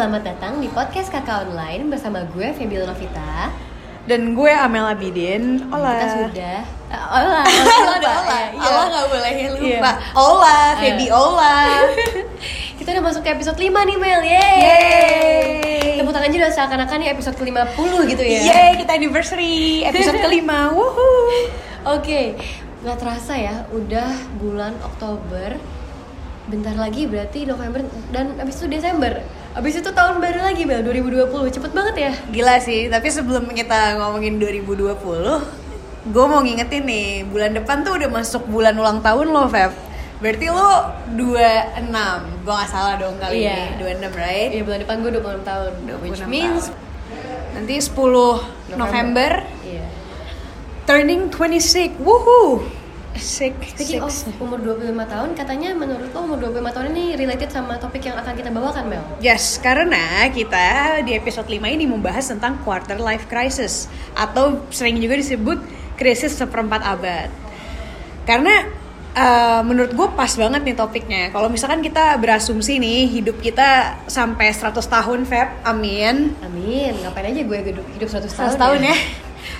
selamat datang di podcast Kakak Online bersama gue Febiola Novita. Dan gue Amel Abidin. Ola. Kita sudah uh, Ola, Ola, lupa. Ola. Ya, iya. Ola nggak boleh lupa. Iya. Ola, Febi Ola. Kita udah masuk ke episode 5 nih Mel. Yeay. Yeay. Tepuk tangan juga seakan-akan nih episode ke-50 gitu ya. Yeay, kita anniversary episode kelima. Woohoo. Oke, nggak terasa ya, udah bulan Oktober. Bentar lagi berarti November dan abis itu Desember. Abis itu tahun baru lagi Mel 2020. Cepet banget ya. Gila sih, tapi sebelum kita ngomongin 2020, gue mau ngingetin nih, bulan depan tuh udah masuk bulan ulang tahun lo, Feb. Berarti lo 26, gue gak salah dong kali Iya. ini, 26 right? Iya bulan depan gue 26 tahun. 26 Which means Nanti 10 November, Iya. turning 26, woohoo! Sick, Speaking sick. of umur 25 tahun, katanya menurut lo umur 25 tahun ini related sama topik yang akan kita bawakan, Mel? Yes, karena kita di episode 5 ini membahas tentang quarter life crisis atau sering juga disebut krisis seperempat abad. Karena uh, menurut gue pas banget nih topiknya. Kalau misalkan kita berasumsi nih hidup kita sampai 100 tahun, Feb, amin. Amin, ngapain aja gue hidup, hidup 100 tahun 100 tahun ya.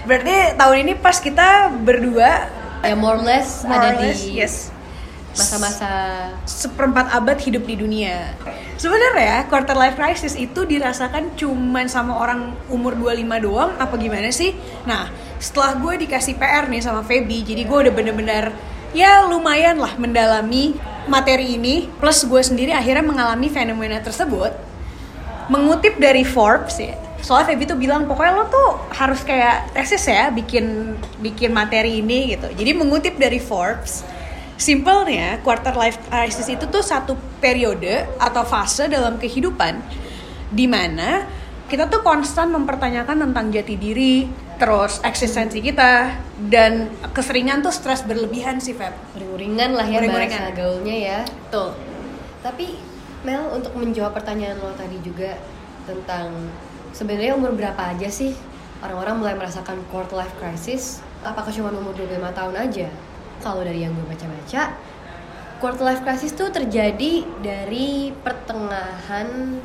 Berarti tahun ini pas kita berdua Ya more or less more ada or less, di yes, masa-masa seperempat abad hidup di dunia. Sebenarnya quarter life crisis itu dirasakan cuman sama orang umur 25 doang apa gimana sih? Nah, setelah gue dikasih PR nih sama Feby, jadi gue udah bener-bener ya lumayan lah mendalami materi ini. Plus gue sendiri akhirnya mengalami fenomena tersebut. Mengutip dari Forbes ya, soalnya Feby tuh bilang pokoknya lo tuh harus kayak tesis ya bikin bikin materi ini gitu. Jadi mengutip dari Forbes, simpelnya quarter life crisis itu tuh satu periode atau fase dalam kehidupan di mana kita tuh konstan mempertanyakan tentang jati diri, terus eksistensi kita dan keseringan tuh stres berlebihan sih Feb. uring-uringan lah ya Uring-uringan. bahasa gaulnya ya. Tuh. Tapi Mel untuk menjawab pertanyaan lo tadi juga tentang sebenarnya umur berapa aja sih orang-orang mulai merasakan quarter life crisis? Apakah cuma umur 25 tahun aja? Kalau dari yang gue baca-baca, quarter life crisis tuh terjadi dari pertengahan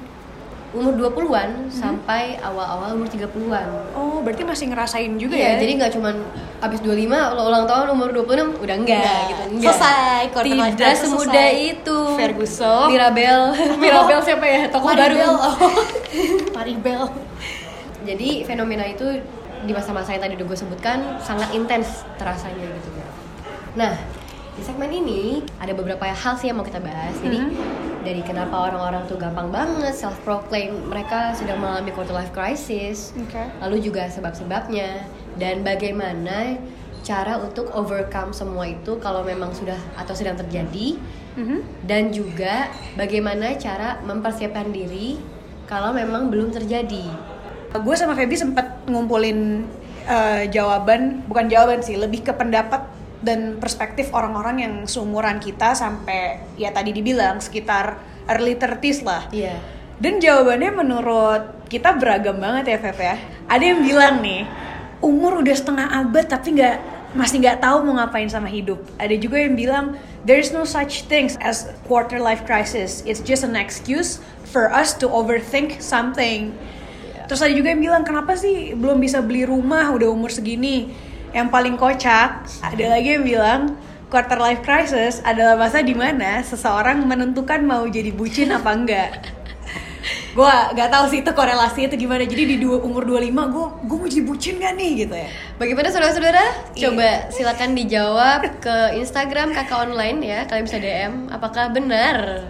umur 20-an sampai awal-awal umur 30-an. Oh, berarti masih ngerasain juga Iya, ya? jadi nggak cuman abis 25 lo ulang tahun umur 26 udah enggak Enggak. gitu. Enggak. Selesai, Tidak semudah selesai. itu. Ferguson. Mirabel. Mirabel siapa ya? Tokoh baru. Maribel. Oh. Maribel. Jadi fenomena itu di masa-masa yang tadi udah gue sebutkan sangat intens terasanya gitu. Nah, di segmen ini ada beberapa hal sih yang mau kita bahas. Jadi dari kenapa orang-orang tuh gampang banget self proclaim mereka sedang mengalami quarter life crisis. Oke. Lalu juga sebab-sebabnya dan bagaimana cara untuk overcome semua itu kalau memang sudah atau sedang terjadi Mhm. dan juga bagaimana cara mempersiapkan diri kalau memang belum terjadi. Gue sama Feby sempat ngumpulin eh, jawaban, bukan jawaban sih, lebih ke pendapat dan perspektif orang-orang yang seumuran kita sampai ya tadi dibilang sekitar early 30s lah. Iya. Dan jawabannya menurut kita beragam banget ya Feb ya. Ada yang bilang nih, umur udah setengah abad tapi nggak masih nggak tahu mau ngapain sama hidup. Ada juga yang bilang there's no such things as quarter life crisis. It's just an excuse for us to overthink something. Terus ada juga yang bilang kenapa sih belum bisa beli rumah udah umur segini? Yang paling kocak ada lagi yang bilang quarter life crisis adalah masa di mana seseorang menentukan mau jadi bucin apa enggak. gue gak tahu sih itu korelasinya itu gimana jadi di dua, umur 25 gue gue mau jadi bucin gak nih gitu ya Bagaimana saudara-saudara? Iya. Coba silakan dijawab ke Instagram kakak online ya. Kalian bisa DM. Apakah benar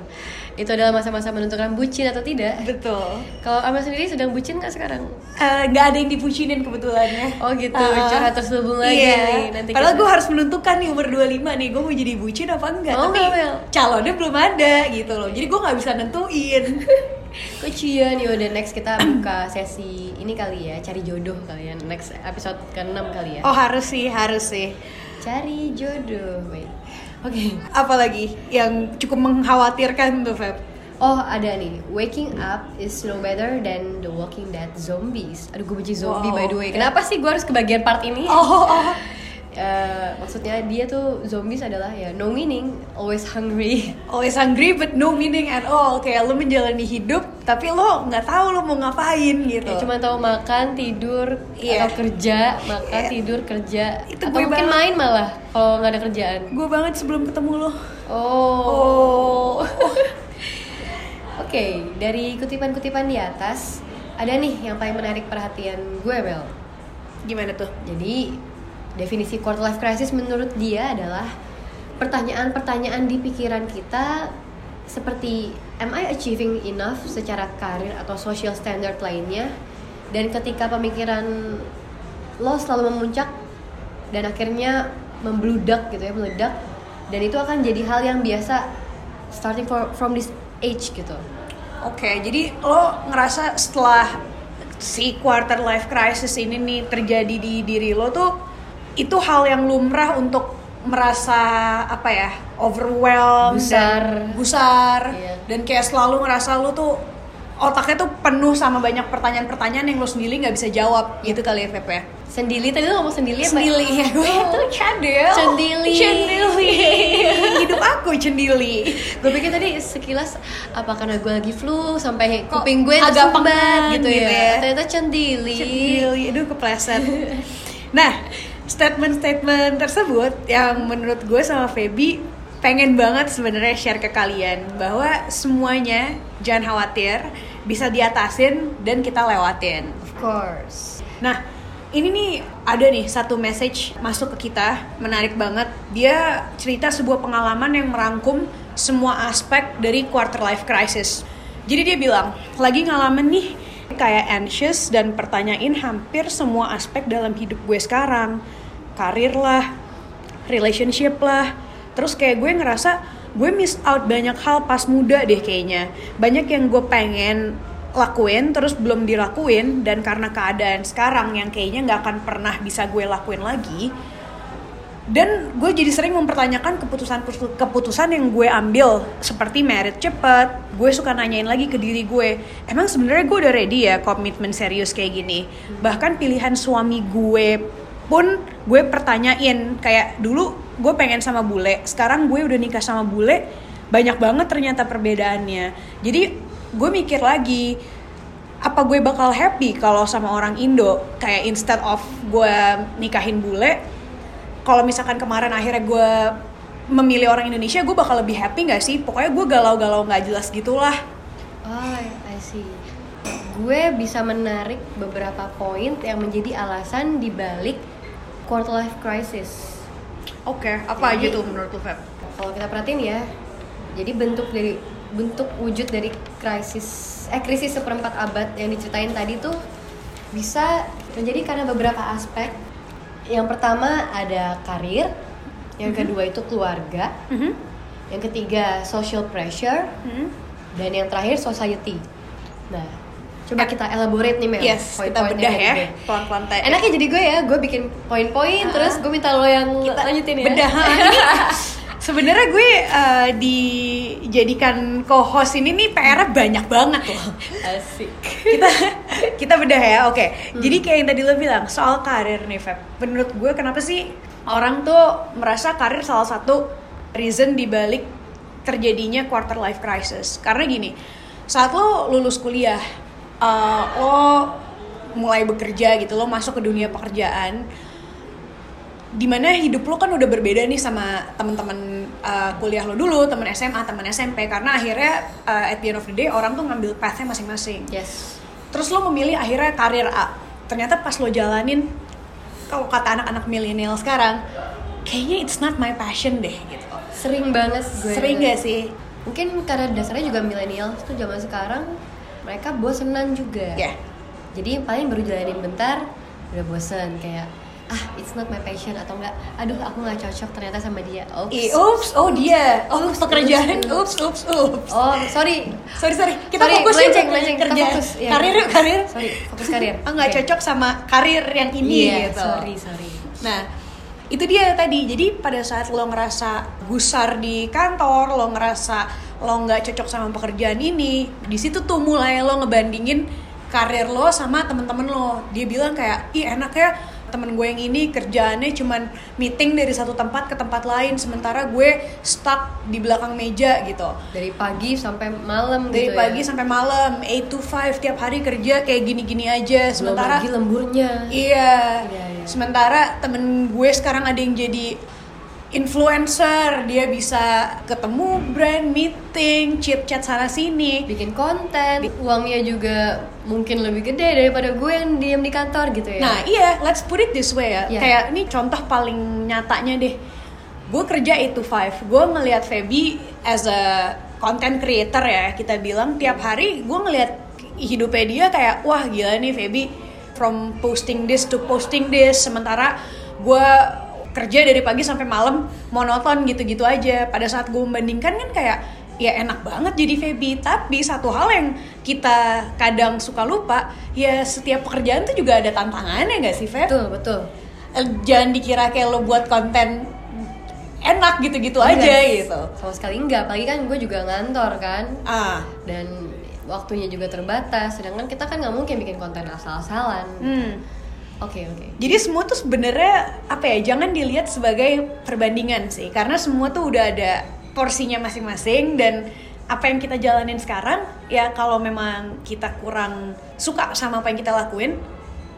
itu adalah masa-masa menentukan bucin atau tidak? betul Kalau Amel sendiri sedang bucin nggak sekarang? Eh, nggak ada yang dibucinin kebetulan ya Oh gitu, Ah. curhat terselubung lagi Iya. nih. Nanti Padahal gue harus menentukan nih umur 25 nih gue mau jadi bucin apa enggak Mau tapi nggak, Mel? calonnya belum ada gitu loh jadi gue nggak bisa nentuin Kecian ya udah next kita buka sesi ini kali ya cari jodoh kalian next episode ke-6 kali ya oh harus sih harus sih cari jodoh wait oke. Apalagi yang cukup mengkhawatirkan tuh Feb? Oh ada nih. Waking up is no better than the walking dead zombies. Aduh gue benci zombie Wow. by the way. Kenapa sih gue harus kebagian part ini? Oh, oh. eh, maksudnya dia tuh zombies adalah ya no meaning, always hungry. always hungry but no meaning at all. Kayak lo menjalani hidup tapi lo nggak tahu lo mau ngapain gitu Ya, cuma tahu makan, tidur, Iya. atau kerja, makan, Iya. tidur, kerja, Itu atau gue mungkin banget. main malah kalau nggak ada kerjaan. gue banget sebelum ketemu lo Oh. oh Oke, dari kutipan-kutipan di atas ada nih yang paling menarik perhatian gue, Mel. gimana tuh Jadi definisi quarter life crisis menurut dia adalah pertanyaan-pertanyaan di pikiran kita seperti am I achieving enough secara karir atau social standard lainnya? Dan ketika pemikiran lo selalu memuncak dan akhirnya membludak gitu ya meledak dan itu akan jadi hal yang biasa starting for, from this age gitu. Oke, jadi lo ngerasa setelah si quarter life crisis ini nih terjadi di diri lo tuh itu hal yang lumrah untuk merasa apa ya overwhelmed dan gusar. Iya. dan kayak selalu ngerasa lo tuh otaknya tuh penuh sama banyak pertanyaan-pertanyaan yang lo sendiri nggak bisa jawab. Gitu kali ya Feb ya? Sendiri tadi lo ngomong sendiri apa? Cendili ya gue itu candil. Cendili. Cendili Hidup aku cendili gue pikir tadi sekilas apa karena gue lagi flu sampai Kok kuping gue agak pengen gitu, gitu ya. ya? ternyata cendili Cendili, aduh kepleset. Nah, statement-statement tersebut yang menurut gue sama Feby pengen banget sebenarnya share ke kalian bahwa semuanya jangan khawatir bisa diatasin dan kita lewatin. of course Nah, ini nih ada nih satu message masuk ke kita menarik banget. Dia cerita sebuah pengalaman yang merangkum semua aspek dari quarter life crisis. Jadi dia bilang, lagi ngalamin nih kayak anxious dan pertanyain hampir semua aspek dalam hidup gue sekarang. Karir lah, relationship lah. Terus kayak gue ngerasa gue miss out banyak hal pas muda deh kayaknya. Banyak yang gue pengen lakuin terus belum dilakuin dan karena keadaan sekarang yang kayaknya nggak akan pernah bisa gue lakuin lagi dan gue jadi sering mempertanyakan keputusan keputusan yang gue ambil seperti merit cepet. Gue suka nanyain lagi ke diri gue emang sebenarnya gue udah ready ya komitmen serius kayak gini? Bahkan pilihan suami gue pun gue pertanyain kayak dulu gue pengen sama bule sekarang gue udah nikah sama bule. Banyak banget ternyata perbedaannya. Jadi gue mikir lagi apa gue bakal happy kalau sama orang Indo? Kayak instead of gue nikahin bule kalau misalkan kemarin akhirnya gue memilih orang Indonesia gue bakal lebih happy nggak sih? Pokoknya gue galau-galau nggak jelas gitulah. Oh I see. Gue bisa menarik beberapa poin yang menjadi alasan dibalik quarter life crisis. Oke apa Jadi- aja tuh menurut lu Feb? kalau kita perhatiin ya jadi bentuk dari bentuk wujud dari krisis eh krisis seperempat abad yang diceritain tadi tuh bisa terjadi karena beberapa aspek yang pertama ada karir yang kedua itu keluarga Mhm. yang ketiga social pressure Mhm. dan yang terakhir society nah coba kita elaborate nih Mel yes kita poin-poinnya bedah ya pelan-pelan enaknya jadi gue ya gue bikin poin-poin Ah. terus gue minta lo yang lanjutin ya bedah sebenarnya gue eh, dijadikan co-host ini nih PR banyak banget. Loh asik. Kita kita bedah ya oke. Jadi kayak yang tadi lo bilang soal karir nih Feb. Menurut gue kenapa sih orang tuh merasa karir salah satu reason dibalik terjadinya quarter life crisis? Karena gini saat lo lulus kuliah uh, lo mulai bekerja gitu lo masuk ke dunia pekerjaan di mana hidup lo kan udah berbeda nih sama teman-teman uh, kuliah lo dulu, teman SMA, teman SMP karena akhirnya uh, at the end of the day orang tuh ngambil pathnya masing-masing. yes Terus lo memilih akhirnya karir A. Ternyata pas lo jalanin, kalau kata anak-anak milenial sekarang, kayaknya it's not my passion deh gitu. sering banget gue Sering gak sih? mungkin karena dasarnya juga milenial tuh zaman sekarang mereka bosenan juga Ya. jadi paling baru jalanin bentar udah bosen kayak ah it's not my passion atau enggak aduh aku nggak cocok ternyata sama dia oh Ih, ups, oh dia, oh pekerjaan, ups, ups, ups. oh sorry Sorry, sorry, kita Sorry, fokus melenceng, melenceng. Kita kerja. fokus, ya. Karir yuk, karir. sorry fokus karir Ah, nggak Oke. cocok sama karir yang ini Iya, gitu. sorry sorry Nah, itu dia tadi. Jadi pada saat lo ngerasa gusar di kantor, lo ngerasa lo nggak cocok sama pekerjaan ini, di situ tuh mulai lo ngebandingin karir lo sama temen-temen lo. Dia bilang kayak, ih enak ya temen gue yang ini kerjaannya cuman meeting dari satu tempat ke tempat lain sementara gue stuck di belakang meja gitu dari pagi sampai malam dari gitu pagi ya. sampai malam 8 to 5 tiap hari kerja kayak gini-gini aja Belum sementara lagi lemburnya iya Iya, iya. sementara temen gue sekarang ada yang jadi influencer dia bisa ketemu brand meeting chit chat sana sini bikin konten uangnya juga mungkin lebih gede daripada gue yang diem di kantor gitu ya Nah iya, let's put it this way ya. Iya. Kayak ini contoh paling nyatanya deh. Gue kerja 8 to 5. Gue ngelihat Feby as a content creator ya kita bilang tiap hari gue ngelihat hidupnya dia kayak wah gila nih Feby from posting this to posting this sementara gue kerja dari pagi sampai malam monoton gitu-gitu aja pada saat gue membandingkan kan kayak ya enak banget jadi Feby tapi satu hal yang kita kadang suka lupa ya setiap pekerjaan tuh juga ada tantangannya nggak sih Feb? betul betul Eh, Jangan dikira kayak lo buat konten enak gitu-gitu Enggak. aja gitu. sama sekali enggak apalagi kan gue juga ngantor kan Ah, dan waktunya juga terbatas sedangkan kita kan nggak mungkin bikin konten asal-asalan hmm. Oke oke. Jadi semua tuh sebenarnya apa ya? Jangan dilihat sebagai perbandingan sih, karena semua tuh udah ada porsinya masing-masing dan apa yang kita jalanin sekarang ya kalau memang kita kurang suka sama apa yang kita lakuin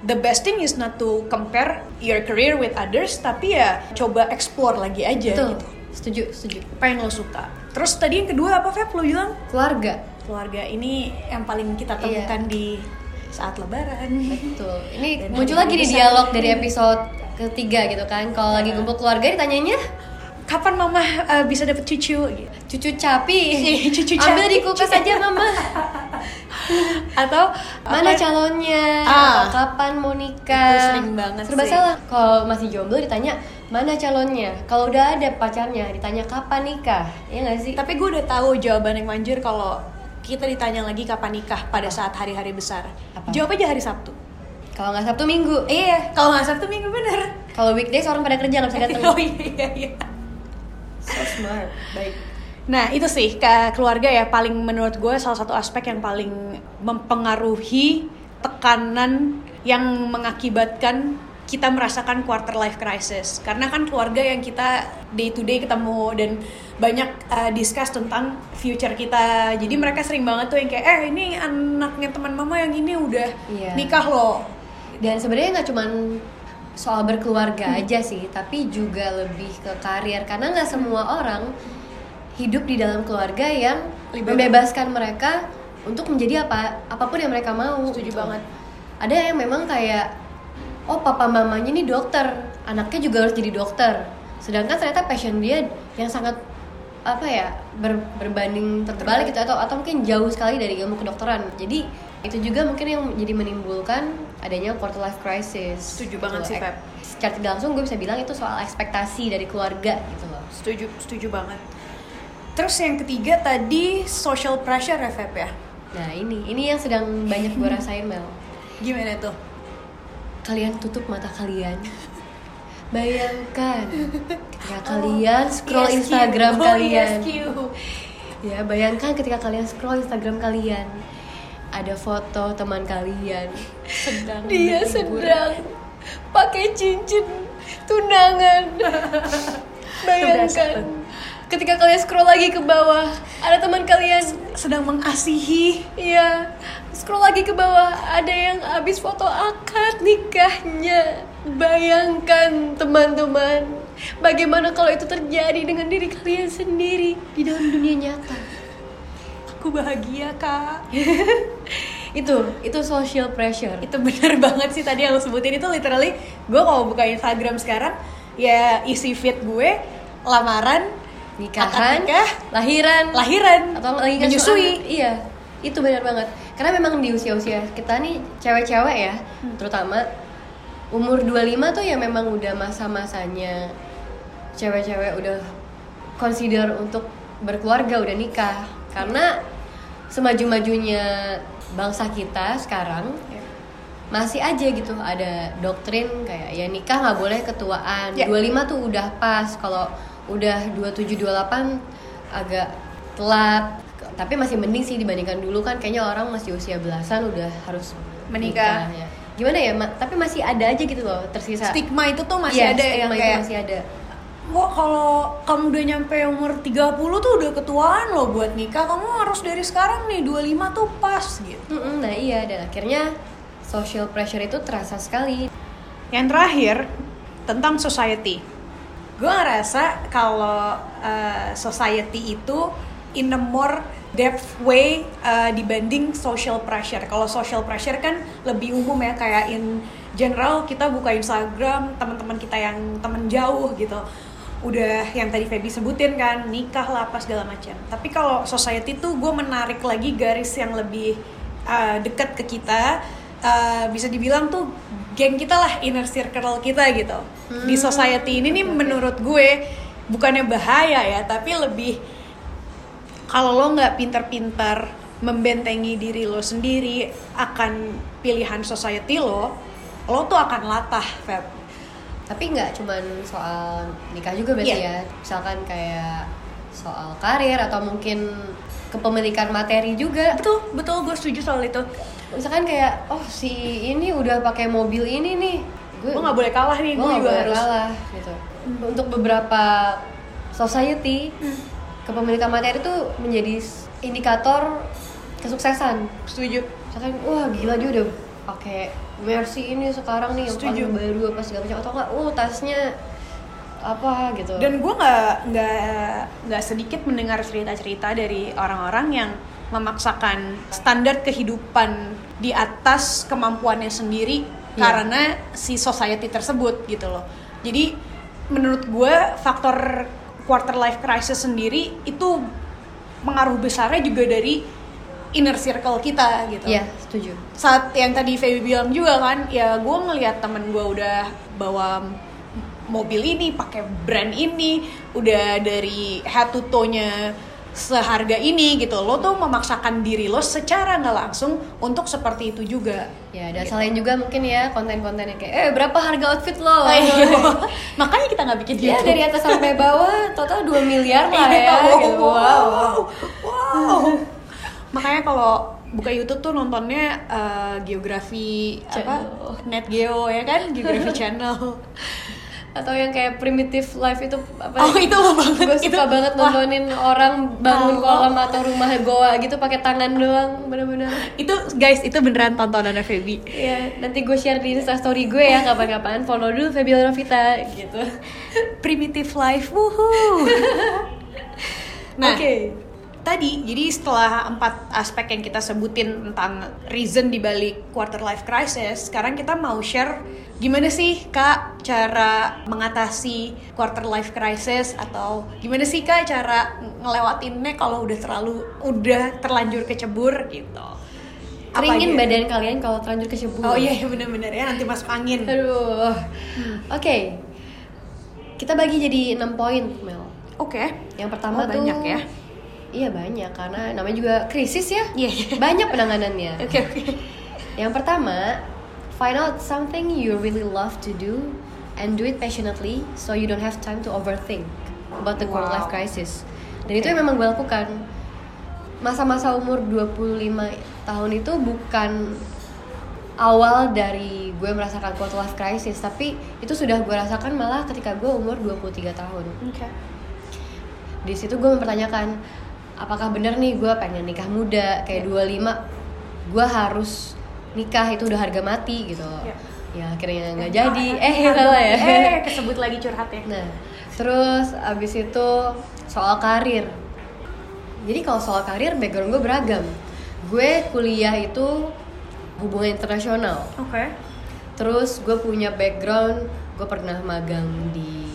the best thing is not to compare your career with others tapi ya coba explore lagi aja betul. gitu. Setuju setuju. Apa yang lo suka. Terus tadi yang kedua apa Feb? Lo bilang? Keluarga. Keluarga. Ini yang paling kita Iya. temukan di saat lebaran. Betul. Ini Dan muncul lagi di dialog dari episode ketiga gitu kan. Kalau lagi Iya. kumpul keluarga ditanyanya kapan mama uh, bisa dapet cucu? cucu capi. Cucu ambil capi. di kulkas aja mama. Atau mana apa- calonnya? Ah. atau kapan mau nikah? Itu sering banget serba sih. salah. Kalau masih jomblo ditanya mana calonnya? Kalau udah ada pacarnya ditanya kapan nikah? Ya nggak sih? Tapi gue udah tahu jawaban yang manjur kalau kita ditanya lagi kapan nikah pada saat hari-hari besar. Apa? jawab aja hari sabtu. Kalau nggak sabtu minggu. Iya. Kalau nggak sabtu minggu bener. Kalau weekdays orang pada kerja nggak bisa datang. Oh iya iya so smart. Baik. Nah itu sih ke keluarga ya paling menurut gue salah satu aspek yang paling mempengaruhi tekanan yang mengakibatkan kita merasakan quarter life crisis. Karena kan keluarga yang kita day to day ketemu dan banyak uh, discuss tentang future kita. Jadi mereka sering banget tuh yang kayak eh ini anaknya teman mama yang ini udah Iya. nikah loh. Dan sebenarnya nggak cuman soal berkeluarga aja sih tapi juga lebih ke karir. Karena nggak semua orang hidup di dalam keluarga yang membebaskan mereka untuk menjadi apa apa pun yang mereka mau Setuju banget. ada yang memang kayak oh papa mamanya nih dokter. Anaknya juga harus jadi dokter. Sedangkan ternyata passion dia yang sangat apa ya ber- berbanding terbalik gitu atau atau mungkin jauh sekali dari ilmu kedokteran. Jadi itu juga mungkin yang jadi menimbulkan adanya quarter life crisis. Setuju banget sih, Ek- Feb. secara tidak langsung gue bisa bilang itu soal ekspektasi dari keluarga gitu loh. Setuju setuju banget. Terus yang ketiga tadi social pressure ya Feb ya? Nah ini. Ini yang sedang banyak gue rasain Mel. Gimana tuh kalian tutup mata kalian. Bayangkan ketika kalian scroll ESQ. Instagram Oh, kalian. ESQ. ya bayangkan ketika kalian scroll Instagram kalian ada foto teman kalian. Sedang Dia sedang pakai cincin tunangan. Bayangkan ketika kalian scroll lagi ke bawah ada teman kalian sedang mengasihi. Iya, scroll lagi ke bawah. Ada yang habis foto akad nikahnya. Bayangkan teman-teman, bagaimana kalau itu terjadi dengan diri kalian sendiri? Di dalam dunia nyata. aku bahagia kak. Itu itu social pressure. itu bener banget sih tadi yang lo sebutin. Itu literally gue kalau buka Instagram sekarang ya isi feed gue lamaran Nikahan, nikah lahiran, lahiran atau lagi ngasuh menyusui. Iya, itu benar banget. Karena memang di usia-usia kita nih cewek-cewek ya, terutama umur 25 tuh ya memang udah masa-masanya cewek-cewek udah consider untuk berkeluarga, udah nikah. Karena semaju-majunya bangsa kita sekarang Ya. masih aja gitu ada doktrin kayak ya nikah nggak boleh ketuaan. Ya. 25 tuh udah pas kalau udah 27 28 agak telat. Tapi masih mending sih dibandingkan dulu kan. Kayaknya orang masih usia belasan udah harus Menikah. ya. gimana ya ma- tapi masih ada aja gitu loh tersisa. Stigma itu tuh masih Iya, ada stigma yang itu kayak masih ada. Wah kalau kamu udah nyampe umur 30 tuh udah ketuaan loh buat nikah. Kamu harus dari sekarang nih 25 tuh pas gitu. Mm-mm, nah iya dan akhirnya social pressure itu terasa sekali. Yang terakhir tentang society Gue ngerasa kalau uh, society itu in a more depth way uh, dibanding social pressure. Kalau social pressure kan lebih umum ya kayak in general kita buka Instagram teman-teman kita yang temen jauh gitu. Udah yang tadi Feby sebutin kan nikah lah apa segala macam. Tapi kalau society tuh gue menarik lagi garis yang lebih uh, dekat ke kita uh, bisa dibilang tuh geng kita lah inner circle kita gitu. Di society ini nih menurut gue bukannya bahaya ya tapi lebih kalau lo nggak pinter-pinter membentengi diri lo sendiri akan pilihan society lo lo tuh akan latah Feb. Tapi nggak cuman soal nikah juga berarti Iya. ya? Misalkan kayak soal karir atau mungkin kepemilikan materi juga. Betul betul gue setuju soal itu misalkan kayak oh si ini udah pakai mobil ini nih. Gue nggak boleh kalah nih gue juga boleh harus kalah gitu. Untuk beberapa society kepemilikan materi itu menjadi indikator kesuksesan. Setuju. Misalkan wah gila dia udah pakai Mercy ini sekarang nih yang Setuju. paling baru apa segala macam. Atau enggak oh tasnya apa gitu. Dan gue nggak nggak nggak sedikit mendengar cerita-cerita dari orang-orang yang memaksakan standar kehidupan di atas kemampuannya sendiri Iya. karena si society tersebut gitu loh jadi menurut gue faktor quarter life crisis sendiri itu pengaruh besarnya juga dari inner circle kita gitu Iya, setuju. saat yang tadi Feby bilang juga kan ya gue ngelihat temen gue udah bawa mobil ini pakai brand ini udah dari head to toe-nya seharga ini gitu lo tuh memaksakan diri lo secara nggak langsung untuk seperti itu juga Ya, dan Gitu. selain juga mungkin ya konten-konten yang kayak eh berapa harga outfit lo? Ayo. makanya kita nggak bikin Ya gitu dari atas sampai bawah total 2 miliar lah Iya, ya. wow, gitu. wow, Wow. wow. makanya kalau buka YouTube tuh nontonnya eh, geografi apa Channel. net geo ya kan geografi channel Atau yang kayak primitive life itu apa? Oh, itu lo banget. Gue Itu- suka banget wah. nontonin orang bangun kolam atau rumah goa gitu pakai tangan doang, bener-bener. itu guys itu beneran tontonan Feby Iya, nanti gue share di Insta story gue ya kapan-kapan. Follow dulu Febiola Novita gitu. primitive life wuhu nah Oke. Tadi jadi setelah empat aspek yang kita sebutin tentang reason di balik quarter life crisis sekarang kita mau share gimana sih kak cara mengatasi quarter life crisis atau gimana sih kak cara ngelewatinnya kalau udah terlalu udah terlanjur kecebur gitu Keringin aja? badan kalian kalau terlanjur kecebur. oh iya iya bener-bener ya nanti masuk angin Aduh. Oke. Kita bagi jadi 6 poin, Mel. oke Yang pertama Oh, tuh banyak ya Iya banyak karena namanya juga krisis ya. Iya, iya. Banyak penanganannya. oke oke Yang pertama, find out something you really love to do and do it passionately so you don't have time to overthink about the quarter Wow. life crisis. Dan itu Oke. yang memang gue lakukan. Masa-masa umur 25 tahun itu bukan awal dari gue merasakan quarter life crisis, tapi itu sudah gue rasakan malah ketika gue umur 23 tahun oke di situ gue mempertanyakan apakah bener nih gue pengen nikah muda kayak 25 gue harus nikah itu udah harga mati gitu. Iya. ya akhirnya nggak jadi. eh salah ya. eh kesebut lagi curhat ya. Nah terus abis itu soal karir. Jadi kalau soal karir background gue beragam. Gue kuliah itu hubungan internasional. Oke. Terus gue punya background, gue pernah magang di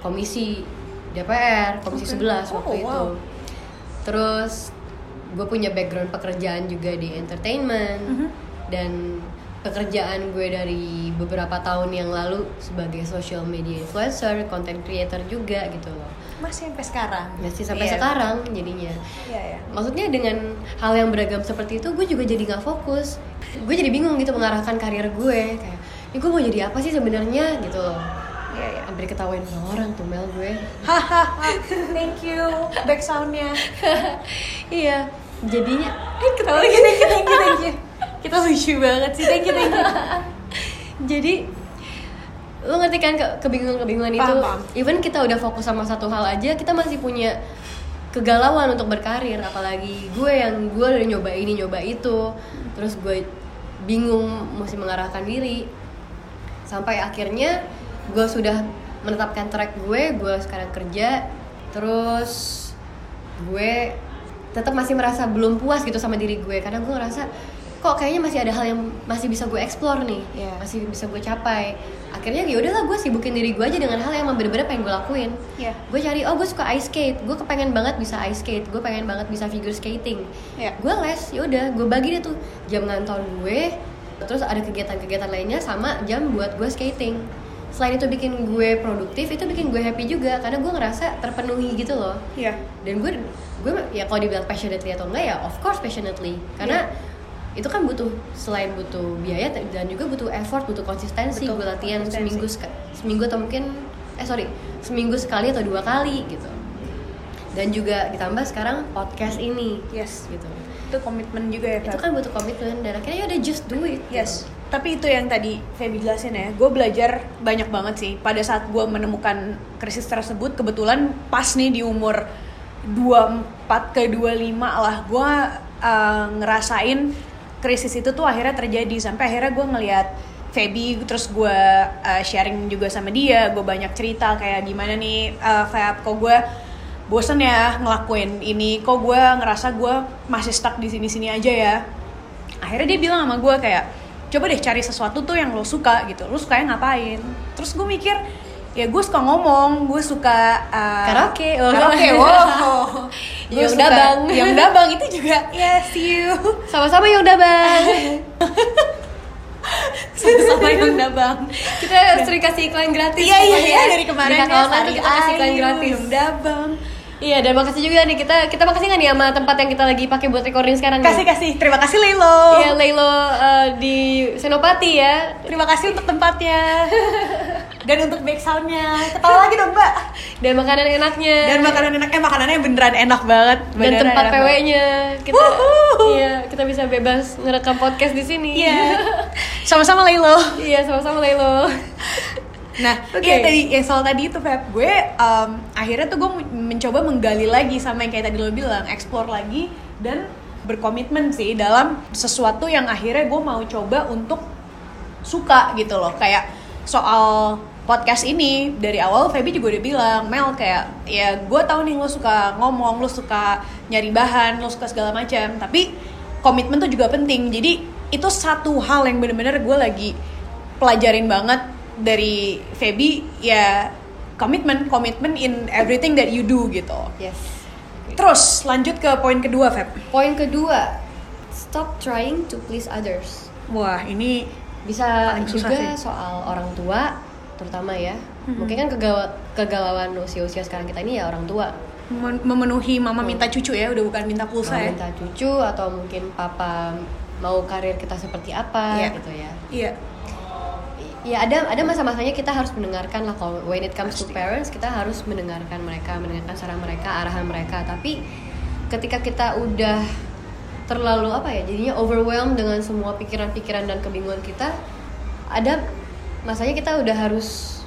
komisi DPR, komisi Oke. 11 waktu Oh, itu. Terus gue punya background pekerjaan juga di entertainment Mhm. dan pekerjaan gue dari beberapa tahun yang lalu sebagai social media influencer, content creator juga gitu loh. masih sampai sekarang Masih sampai Iya. sekarang jadinya. iya ya Maksudnya dengan hal yang beragam seperti itu, gue juga jadi nggak fokus. Gue jadi bingung gitu mengarahkan karir gue. Kayak, ini gue mau jadi apa sih sebenarnya gitu loh. Iya ya Hampir ketawain sama orang tuh Mel gue. hahaha thank you. Back soundnya. Iya, jadinya eh ketawa lagi thank you thank you thank you. Kita lucu banget sih, thank you, thank you. Jadi lo ngerti kan ke- kebingungan-kebingungan itu? Paham, paham. even kita udah fokus sama satu hal aja kita masih punya kegalauan untuk berkarir. Apalagi gue yang gue udah nyoba ini nyoba itu. Terus gue bingung mesti mengarahkan diri. Sampai akhirnya gue sudah menetapkan track gue gue sekarang kerja terus gue tetap masih merasa belum puas gitu sama diri gue karena gue ngerasa kok kayaknya masih ada hal yang masih bisa gue explore nih Iya. masih bisa gue capai akhirnya ya udahlah gue sibukin diri gue aja dengan hal yang bener-bener pengen gue lakuin Iya. gue cari oh gue suka ice skate gue kepengen banget bisa ice skate gue pengen banget bisa figure skating Iya. gue les ya udah gue bagi deh tuh jam ngantor gue terus ada kegiatan-kegiatan lainnya sama jam buat gue skating selain itu bikin gue produktif itu bikin gue happy juga karena gue ngerasa terpenuhi gitu loh Iya. dan gue gue ya kalau dibilang passionately atau enggak ya of course passionately karena itu kan butuh selain butuh biaya dan juga butuh effort butuh konsistensi Betul, gue latihan konsistensi. seminggu seminggu atau mungkin eh sorry seminggu sekali atau dua kali gitu dan juga ditambah sekarang podcast ini Yes. gitu Itu komitmen juga ya, itu Feb. kan butuh komitmen dan akhirnya ya udah just do it Yes. Tapi itu yang tadi Feby jelasin ya, gue belajar banyak banget sih. Pada saat gue menemukan krisis tersebut, kebetulan pas nih di umur 24 ke 25 lah, gue uh, ngerasain krisis itu tuh akhirnya terjadi. Sampai akhirnya gue ngeliat Feby, terus gue uh, sharing juga sama dia, gue banyak cerita kayak gimana nih uh, Feb, kok gue bosen ya ngelakuin ini, kok gue ngerasa gue masih stuck di sini-sini aja ya akhirnya dia bilang sama gue kayak coba deh cari sesuatu tuh yang lo suka gitu. Lo sukanya ngapain? Terus gue mikir ya gue suka ngomong gue suka uh, Karaoke, oh. karaoke wow Yang suka- dabang. yang dabang itu juga yes you. Sama-sama ya udah bang. Sama yang dabang kita sering kasih iklan gratis iya iya iya dari kemarin ya kita kasih iklan gratis. Yang dabang Iya dan makasih juga nih kita kita makasih nggak nih sama tempat yang kita lagi pakai buat recording sekarang kasih nih? kasih terima kasih Lelo Iya Leilo eh, di Senopati ya. terima kasih untuk tempatnya dan untuk back soundnya ketawa lagi dong mbak Dan makanan enaknya. dan makanan enak eh makanannya beneran enak banget dan Beneran tempat enak banget. PW-nya kita Wuhu. iya kita bisa bebas ngerekam podcast di sini. Iya. Sama-sama Lailo. iya sama-sama Leilo. Nah, Oke. iya tadi yang soal tadi itu Feb, gue um, akhirnya tuh gue mencoba menggali lagi sama yang kayak tadi lo bilang, explore lagi dan berkomitmen sih dalam sesuatu yang akhirnya gue mau coba untuk suka gitu loh. Kayak soal podcast ini dari awal Feby juga udah bilang Mel kayak ya gue tahu nih lo suka ngomong lo suka nyari bahan lo suka segala macam tapi komitmen tuh juga penting jadi itu satu hal yang bener-bener gue lagi pelajarin banget dari Feby ya komitmen komitmen in everything that you do gitu Yes. terus lanjut ke poin kedua Feb Poin kedua, stop trying to please others. wah ini bisa juga sih. soal orang tua terutama ya Mhm. mungkin kan kegawa, kegalauan usia-usia sekarang kita ini ya orang tua mem- memenuhi mama minta cucu ya udah bukan minta pulsa mau ya minta cucu atau mungkin papa mau karir kita seperti apa Iya. gitu ya iya ya ada ada masa-masanya kita harus mendengarkan lah kalau when it comes to Pasti. parents kita harus mendengarkan mereka mendengarkan saran mereka arahan mereka. Tapi ketika kita udah terlalu apa ya jadinya overwhelmed dengan semua pikiran-pikiran dan kebingungan kita ada masanya kita udah harus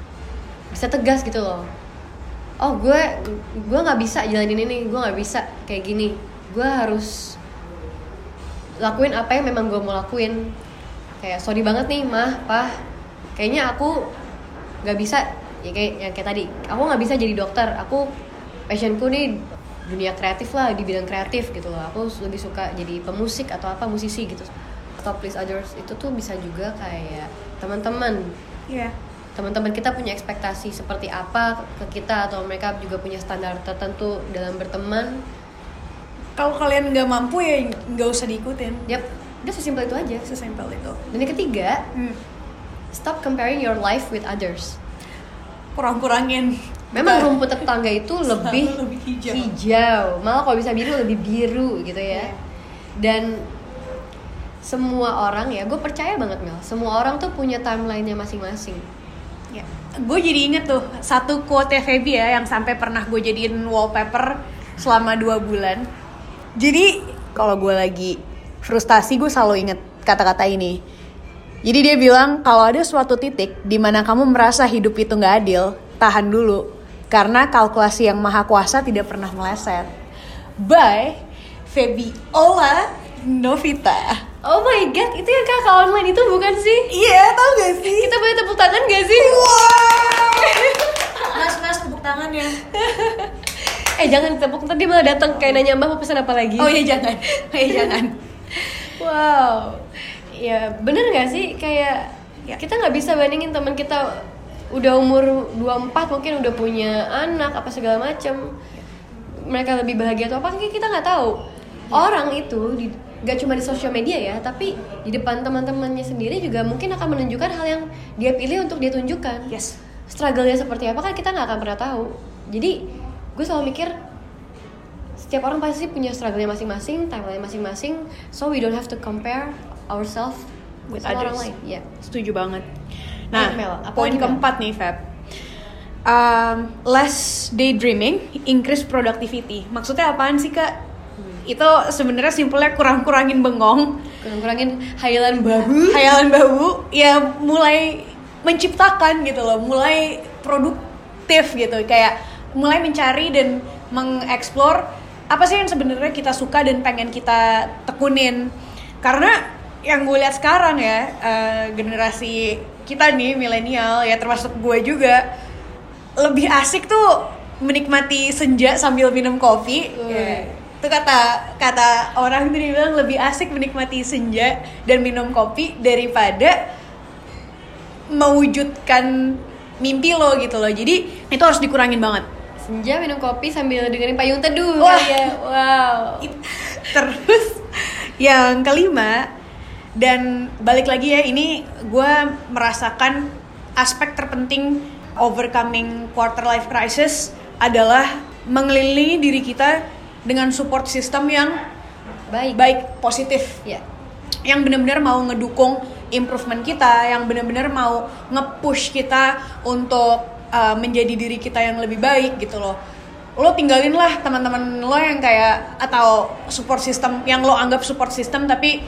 bisa tegas gitu loh. Oh gue gue nggak bisa jalanin ini gue nggak bisa kayak gini. Gue harus lakuin apa yang memang gue mau lakuin. Kayak sorry banget nih mah pah kayaknya aku nggak bisa ya kayak yang kayak tadi. Aku nggak bisa jadi dokter. Aku passionku nih dunia kreatif lah di bidang kreatif gitu loh. Aku lebih suka jadi pemusik atau apa musisi gitu. Stop please others. Itu tuh bisa juga kayak teman-teman. Iya. Teman-teman kita punya ekspektasi seperti apa ke kita atau mereka juga punya standar tertentu dalam berteman. Kalau kalian nggak mampu ya nggak usah diikutin. Yap. Udah sesimpel itu aja. Sesimpel itu. Dan yang ketiga hmm. Stop comparing your life with others kurang-kurangin memang rumput tetangga itu lebih, lebih hijau. hijau malah kalau bisa biru lebih biru gitu Iya. ya dan semua orang ya gue percaya banget Mel semua orang tuh punya timelinenya masing-masing Ya. Gue jadi inget tuh satu quote Feby ya yang sampai pernah gue jadiin wallpaper selama dua bulan. Jadi kalau gue lagi frustasi gue selalu inget kata-kata ini. Jadi dia bilang kalau ada suatu titik di mana kamu merasa hidup itu nggak adil, tahan dulu karena kalkulasi yang maha kuasa tidak pernah meleset. By Febiola Novita. Oh my god, itu yang kakak online itu bukan sih? Iya, tau gak sih? Kita boleh tepuk tangan gak sih? Mas, mas, tepuk tangannya. eh jangan tepuk ntar dia malah datang kayak nanya mbak mau pesan apa lagi? Oh iya jangan, oh iya jangan. Wow, ya bener gak sih? Kayak Ya. kita nggak bisa bandingin teman kita udah umur 24 mungkin udah punya anak apa segala macem. Mereka lebih bahagia atau apa kita nggak tahu. Orang itu di, gak cuma di sosial media ya tapi di depan teman-temannya sendiri juga mungkin akan menunjukkan hal yang dia pilih untuk dia tunjukkan. Yes. struggle-nya seperti apa kan kita nggak akan pernah tahu. Jadi gue selalu mikir setiap orang pasti punya struggle-nya masing-masing timeline masing-masing. So we don't have to compare ourselves With sama orang others. lain ya Setuju banget. Nah, poin keempat nih, Feb. Um, less daydreaming, increase productivity. Maksudnya apaan sih, Kak? Itu sebenarnya simpelnya kurang-kurangin bengong, kurang-kurangin hayalan baru hayalan bau, ya mulai menciptakan gitu loh, mulai produktif gitu, kayak mulai mencari dan mengeksplor apa sih yang sebenarnya kita suka dan pengen kita tekunin. Karena yang gue lihat sekarang ya eh, generasi kita nih milenial ya termasuk gue juga lebih asik tuh menikmati senja sambil minum kopi. Ya, itu kata kata orang tuh bilang lebih asik menikmati senja dan minum kopi daripada mewujudkan mimpi lo gitu loh. Jadi itu harus dikurangin banget. senja minum kopi sambil dengerin payung teduh Wah. ya wow Terus yang kelima dan balik lagi ya ini gue merasakan aspek terpenting overcoming quarter life crisis adalah mengelilingi diri kita dengan support system yang baik. baik positif. Ya. Yang benar-benar mau ngedukung improvement kita, yang benar-benar mau nge-push kita untuk uh, menjadi diri kita yang lebih baik gitu loh. Lo tinggalin lah teman-teman lo yang kayak atau support system yang lo anggap support system tapi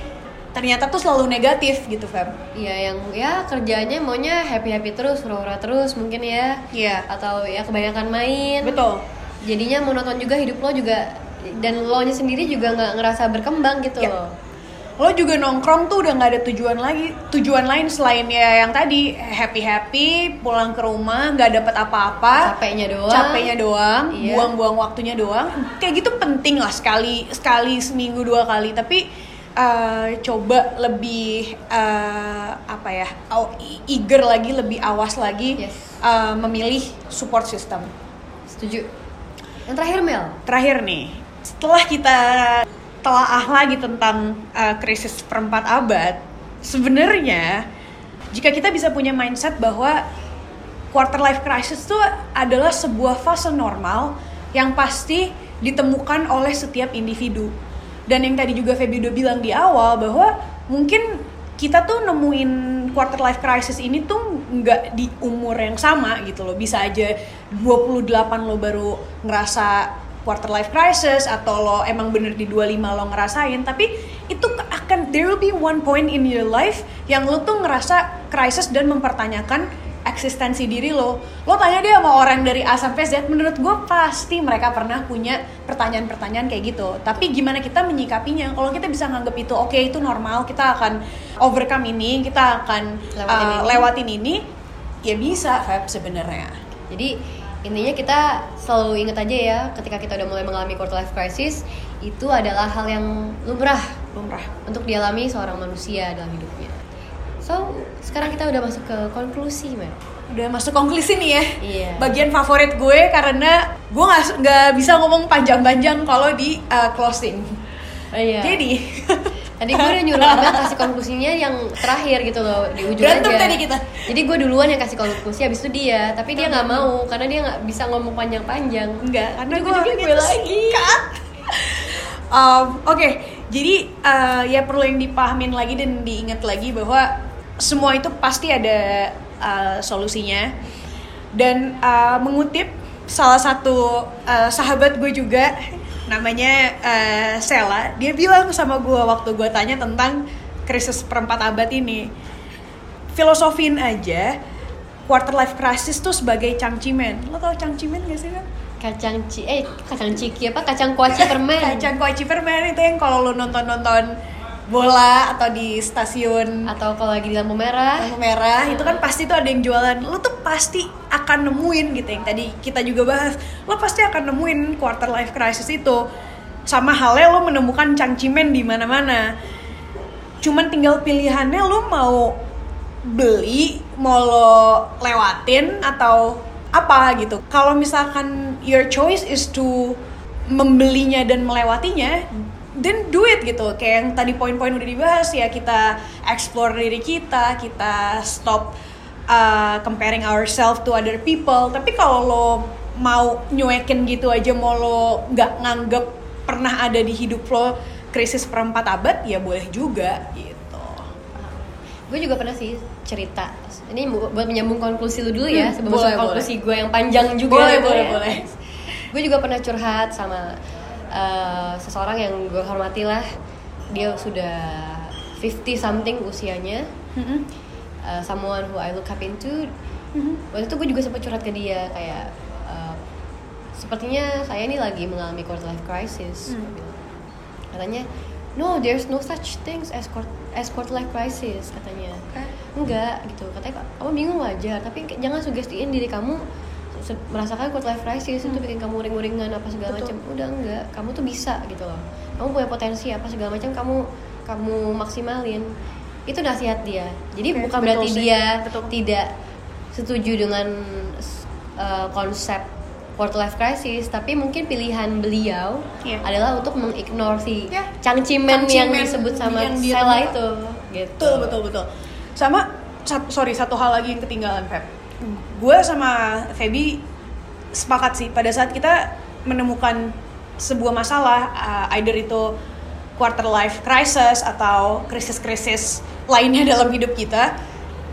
ternyata tuh selalu negatif gitu, Feb. Iya yang ya kerjanya maunya happy happy terus hura-hura terus mungkin ya Iya. atau ya kebanyakan main Betul. jadinya monoton juga hidup lo juga dan lo nya sendiri juga nggak ngerasa berkembang gitu Ya. loh Lo juga nongkrong tuh udah nggak ada tujuan lagi, tujuan lain selain ya yang tadi happy happy, pulang ke rumah nggak dapat apa-apa, capeknya doang capeknya doang, Iya. buang-buang waktunya doang. Kayak gitu penting lah sekali sekali seminggu dua kali. Tapi eh, coba lebih eh, apa ya, eager lagi, lebih awas lagi Yes. eh, memilih support system. setuju yang terakhir Mel Terakhir nih, setelah kita telaah lagi tentang eh, krisis perempat abad, sebenarnya jika kita bisa punya mindset bahwa quarter life crisis itu adalah sebuah fase normal yang pasti ditemukan oleh setiap individu. Dan yang tadi juga Feby udah bilang di awal bahwa mungkin kita tuh nemuin quarter life crisis ini tuh nggak di umur yang sama gitu loh. Bisa aja 28 lo baru ngerasa quarter life crisis atau lo emang bener di 25 lo ngerasain tapi itu akan there will be one point in your life yang lo tuh ngerasa crisis dan mempertanyakan eksistensi diri lo. Lo tanya dia sama orang dari A sampai Z menurut gue pasti mereka pernah punya pertanyaan-pertanyaan kayak gitu. Tapi gimana kita menyikapinya? Kalau kita bisa nganggap itu oke itu normal kita akan overcome ini kita akan Lewatin uh, ini. lewatin ini ya bisa Feb sebenarnya. Jadi intinya kita selalu ingat aja ya ketika kita udah mulai mengalami quarter life crisis itu adalah hal yang lumrah. Lumrah. Untuk dialami seorang manusia dalam hidupnya. So sekarang kita udah masuk ke konklusi Mel. udah masuk konklusi nih ya Iya. bagian favorit gue karena gue nggak nggak bisa ngomong panjang-panjang kalau di uh, closing Oh, iya. jadi Tadi gue udah nyuruh Amel kasih konklusinya yang terakhir gitu loh di ujung Berantem aja. tadi kita. Jadi gue duluan yang kasih konklusi habis itu dia, tapi dia nggak mau karena dia nggak bisa ngomong panjang-panjang. enggak karena gue Ujung-ujungnya gue lagi. Um, Oke, jadi uh, ya perlu yang dipahamin lagi dan diingat lagi bahwa semua itu pasti ada uh, solusinya. Dan uh, mengutip salah satu uh, sahabat gue juga namanya eh, Sela dia bilang sama gue waktu gue tanya tentang krisis perempat abad ini filosofin aja quarter life crisis tuh sebagai cangcimen lo tau cangcimen gak sih kan kacang ci eh kacang ciki apa? Kacang kuaci permen. Kacang kuaci permen itu yang kalau lo nonton nonton bola atau di stasiun atau kalau lagi di lampu merah. Lampu merah itu kan pasti tuh ada yang jualan. Lo tuh pasti akan nemuin gitu yang tadi kita juga bahas. Lo pasti akan nemuin quarter life crisis itu. Sama halnya lo menemukan cangcimen di mana-mana. Cuman tinggal pilihannya lo mau beli mau lo lewatin atau apa gitu. Kalau misalkan your choice is to membelinya dan melewatinya then do it gitu. Kayak yang tadi poin-poin udah dibahas ya kita explore diri kita kita stop uh, comparing ourselves to other people. Tapi kalau lo mau nyuekin gitu aja mau lo nggak nganggep pernah ada di hidup lo krisis perempat abad ya boleh juga gitu. Gue juga pernah sih cerita. Ini bu- buat menyambung konklusi lu dulu ya Hmm, sebelum boleh, konklusi gue yang panjang juga Boleh, gitu boleh, ya. boleh. gue juga pernah curhat sama uh, seseorang yang gue hormati lah dia sudah 50 something usianya Mm-mm. uh, someone who I look up into Mhm. waktu itu gue juga sempat curhat ke dia kayak uh, sepertinya saya ini lagi mengalami quarter life crisis Hmm. Bilang. katanya no there's no such things as quart- as quarter life crisis katanya enggak gitu katanya kamu bingung wajar tapi jangan sugestiin diri kamu merasakan quarter life crisis itu Hmm. bikin kamu uring-uringan apa segala macam. Udah enggak. Kamu tuh bisa gitu loh. Kamu punya potensi apa segala macam kamu kamu maksimalin. Itu nasihat dia. Jadi Oke, bukan berarti sih. dia Betul. tidak setuju dengan uh, konsep quarter life crisis tapi mungkin pilihan beliau Iya. adalah untuk mengignore si Ya. cangcimen, yang disebut sama yang Sela itu. Gitu. Betul betul betul. Sama sat- sorry satu hal lagi yang ketinggalan Feb gue sama Feby sepakat sih pada saat kita menemukan sebuah masalah uh, either itu quarter life crisis atau krisis-krisis lainnya dalam hidup kita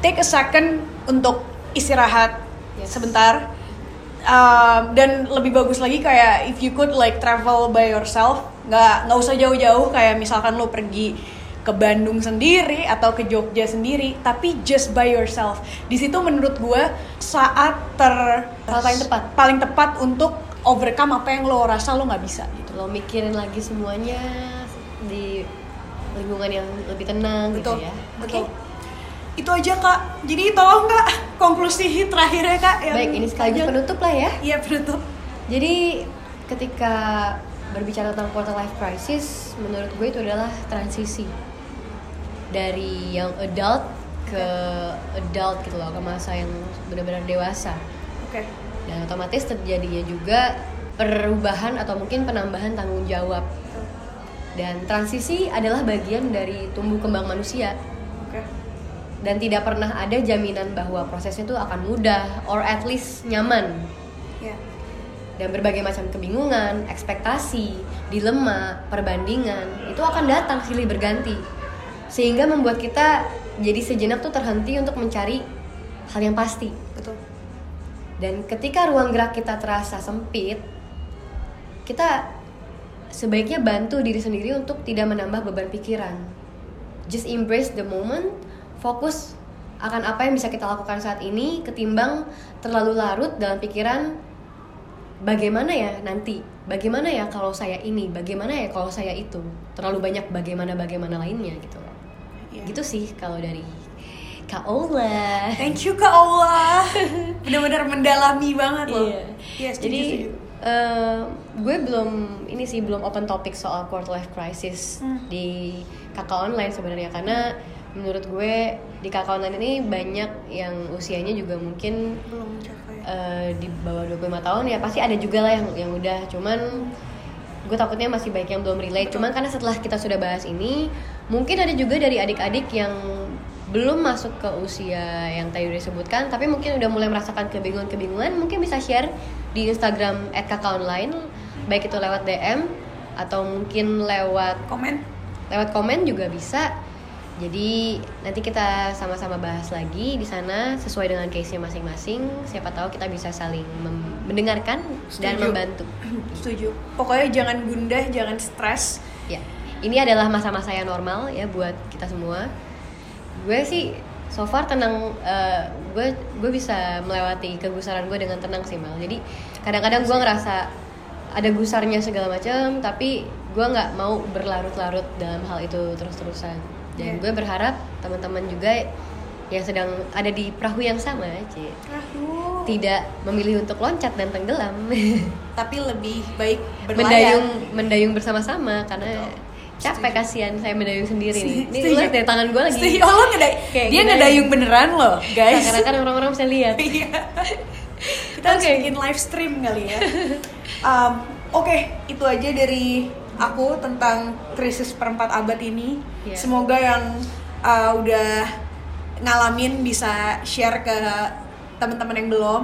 take a second untuk istirahat Yes. sebentar Um, dan lebih bagus lagi kayak if you could like travel by yourself nggak nggak usah jauh-jauh kayak misalkan lo pergi ke Bandung sendiri atau ke Jogja sendiri tapi just by yourself. Di situ menurut gue saat ter Saat paling tepat. paling tepat untuk overcome apa yang lo rasa lo nggak bisa gitu. Lo mikirin lagi semuanya di lingkungan yang lebih tenang betul. gitu ya. Betul. Itu aja kak. Jadi tolong kak konklusi terakhirnya kak yang baik ini sekaligus panjang. penutup lah ya. Iya penutup. Jadi ketika berbicara tentang quarter life crisis menurut gue itu adalah transisi dari yang adult ke adult gitu loh ke masa yang benar-benar dewasa. Oke. Dan otomatis terjadinya juga perubahan atau mungkin penambahan tanggung jawab. Dan transisi adalah bagian dari tumbuh kembang manusia. Oke. Dan tidak pernah ada jaminan bahwa prosesnya itu akan mudah or at least nyaman. Ya. Dan berbagai macam kebingungan, ekspektasi, dilema, perbandingan itu akan datang silih berganti sehingga membuat kita jadi sejenak tuh terhenti untuk mencari hal yang pasti betul dan ketika ruang gerak kita terasa sempit kita sebaiknya bantu diri sendiri untuk tidak menambah beban pikiran. Just embrace the moment fokus akan apa yang bisa kita lakukan saat ini ketimbang terlalu larut dalam pikiran bagaimana ya nanti? Bagaimana ya kalau saya ini? Bagaimana ya kalau saya itu? Terlalu banyak bagaimana bagaimana lainnya gitu Iya. gitu sih kalau dari Kak Ola Thank you Kak Allah. Benar-benar mendalami banget loh. Iya. Iya, setuju, Jadi setuju. eh, gue belum ini sih belum open topik soal quarter life crisis Hmm. di kakak online sebenarnya karena menurut gue di kakak online ini banyak yang usianya juga mungkin belum mencapai. eh, di bawah 25 tahun ya pasti ada juga lah yang yang udah cuman gue takutnya masih banyak yang belum relate cuman karena setelah kita sudah bahas ini mungkin ada juga dari adik-adik yang belum masuk ke usia yang tadi udah disebutkan tapi mungkin udah mulai merasakan kebingungan-kebingungan mungkin bisa share di Instagram @kakakonline baik itu lewat DM atau mungkin lewat Komen? lewat komen juga bisa Jadi nanti kita sama-sama bahas lagi di sana sesuai dengan case-nya masing-masing. Siapa tahu kita bisa saling mendengarkan dan Setuju. membantu. Setuju. Pokoknya jangan gundah, jangan stres. Ya, ini adalah masa-masa yang normal ya buat kita semua. Gue sih so far tenang, eh, gue gue bisa melewati kegusaran gue dengan tenang sih Mal. Jadi kadang-kadang gue ngerasa ada gusarnya segala macam, tapi gue nggak mau berlarut-larut dalam hal itu terus-terusan. Dan Iya. gue berharap teman-teman juga yang sedang ada di perahu yang sama, Ci, Aduh. tidak memilih untuk loncat dan tenggelam, Tapi lebih baik berlayar. mendayung mendayung bersama-sama karena Betul. Capek kasihan saya mendayung sendiri nih. Ini lihat deh tangan gue lagi. Setuju. Oh, lo ngedayung. Kayak Dia ngedayung beneran loh, guys. Karena kan orang-orang bisa lihat. Iya. Kita harus Oke. bikin live stream kali ya. Um, Oke, itu aja dari aku tentang krisis perempat abad ini. Iya. Semoga yang uh, udah ngalamin bisa share ke teman-teman yang belum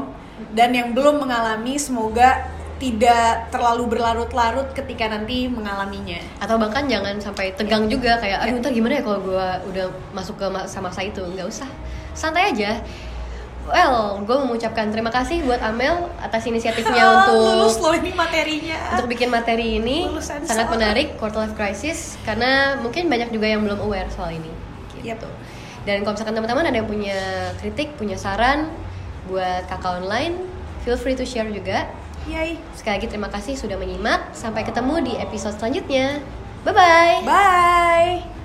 dan yang belum mengalami semoga tidak terlalu berlarut-larut ketika nanti mengalaminya. Atau bahkan jangan sampai tegang juga kayak aduh ntar gimana ya kalau gue udah masuk ke masa-masa itu nggak usah santai aja. Well, gue mengucapkan terima kasih buat Amel atas inisiatifnya Ah, untuk lulus loh ini materinya. untuk bikin materi ini Lulus sensor. sangat menarik quarter life crisis karena mungkin banyak juga yang belum aware soal ini Yep. gitu. Dan kalau misalkan teman-teman ada yang punya kritik, punya saran buat kakak online, feel free to share juga. Yay. Sekali lagi terima kasih sudah menyimak. Sampai ketemu di episode selanjutnya. Bye bye. Bye.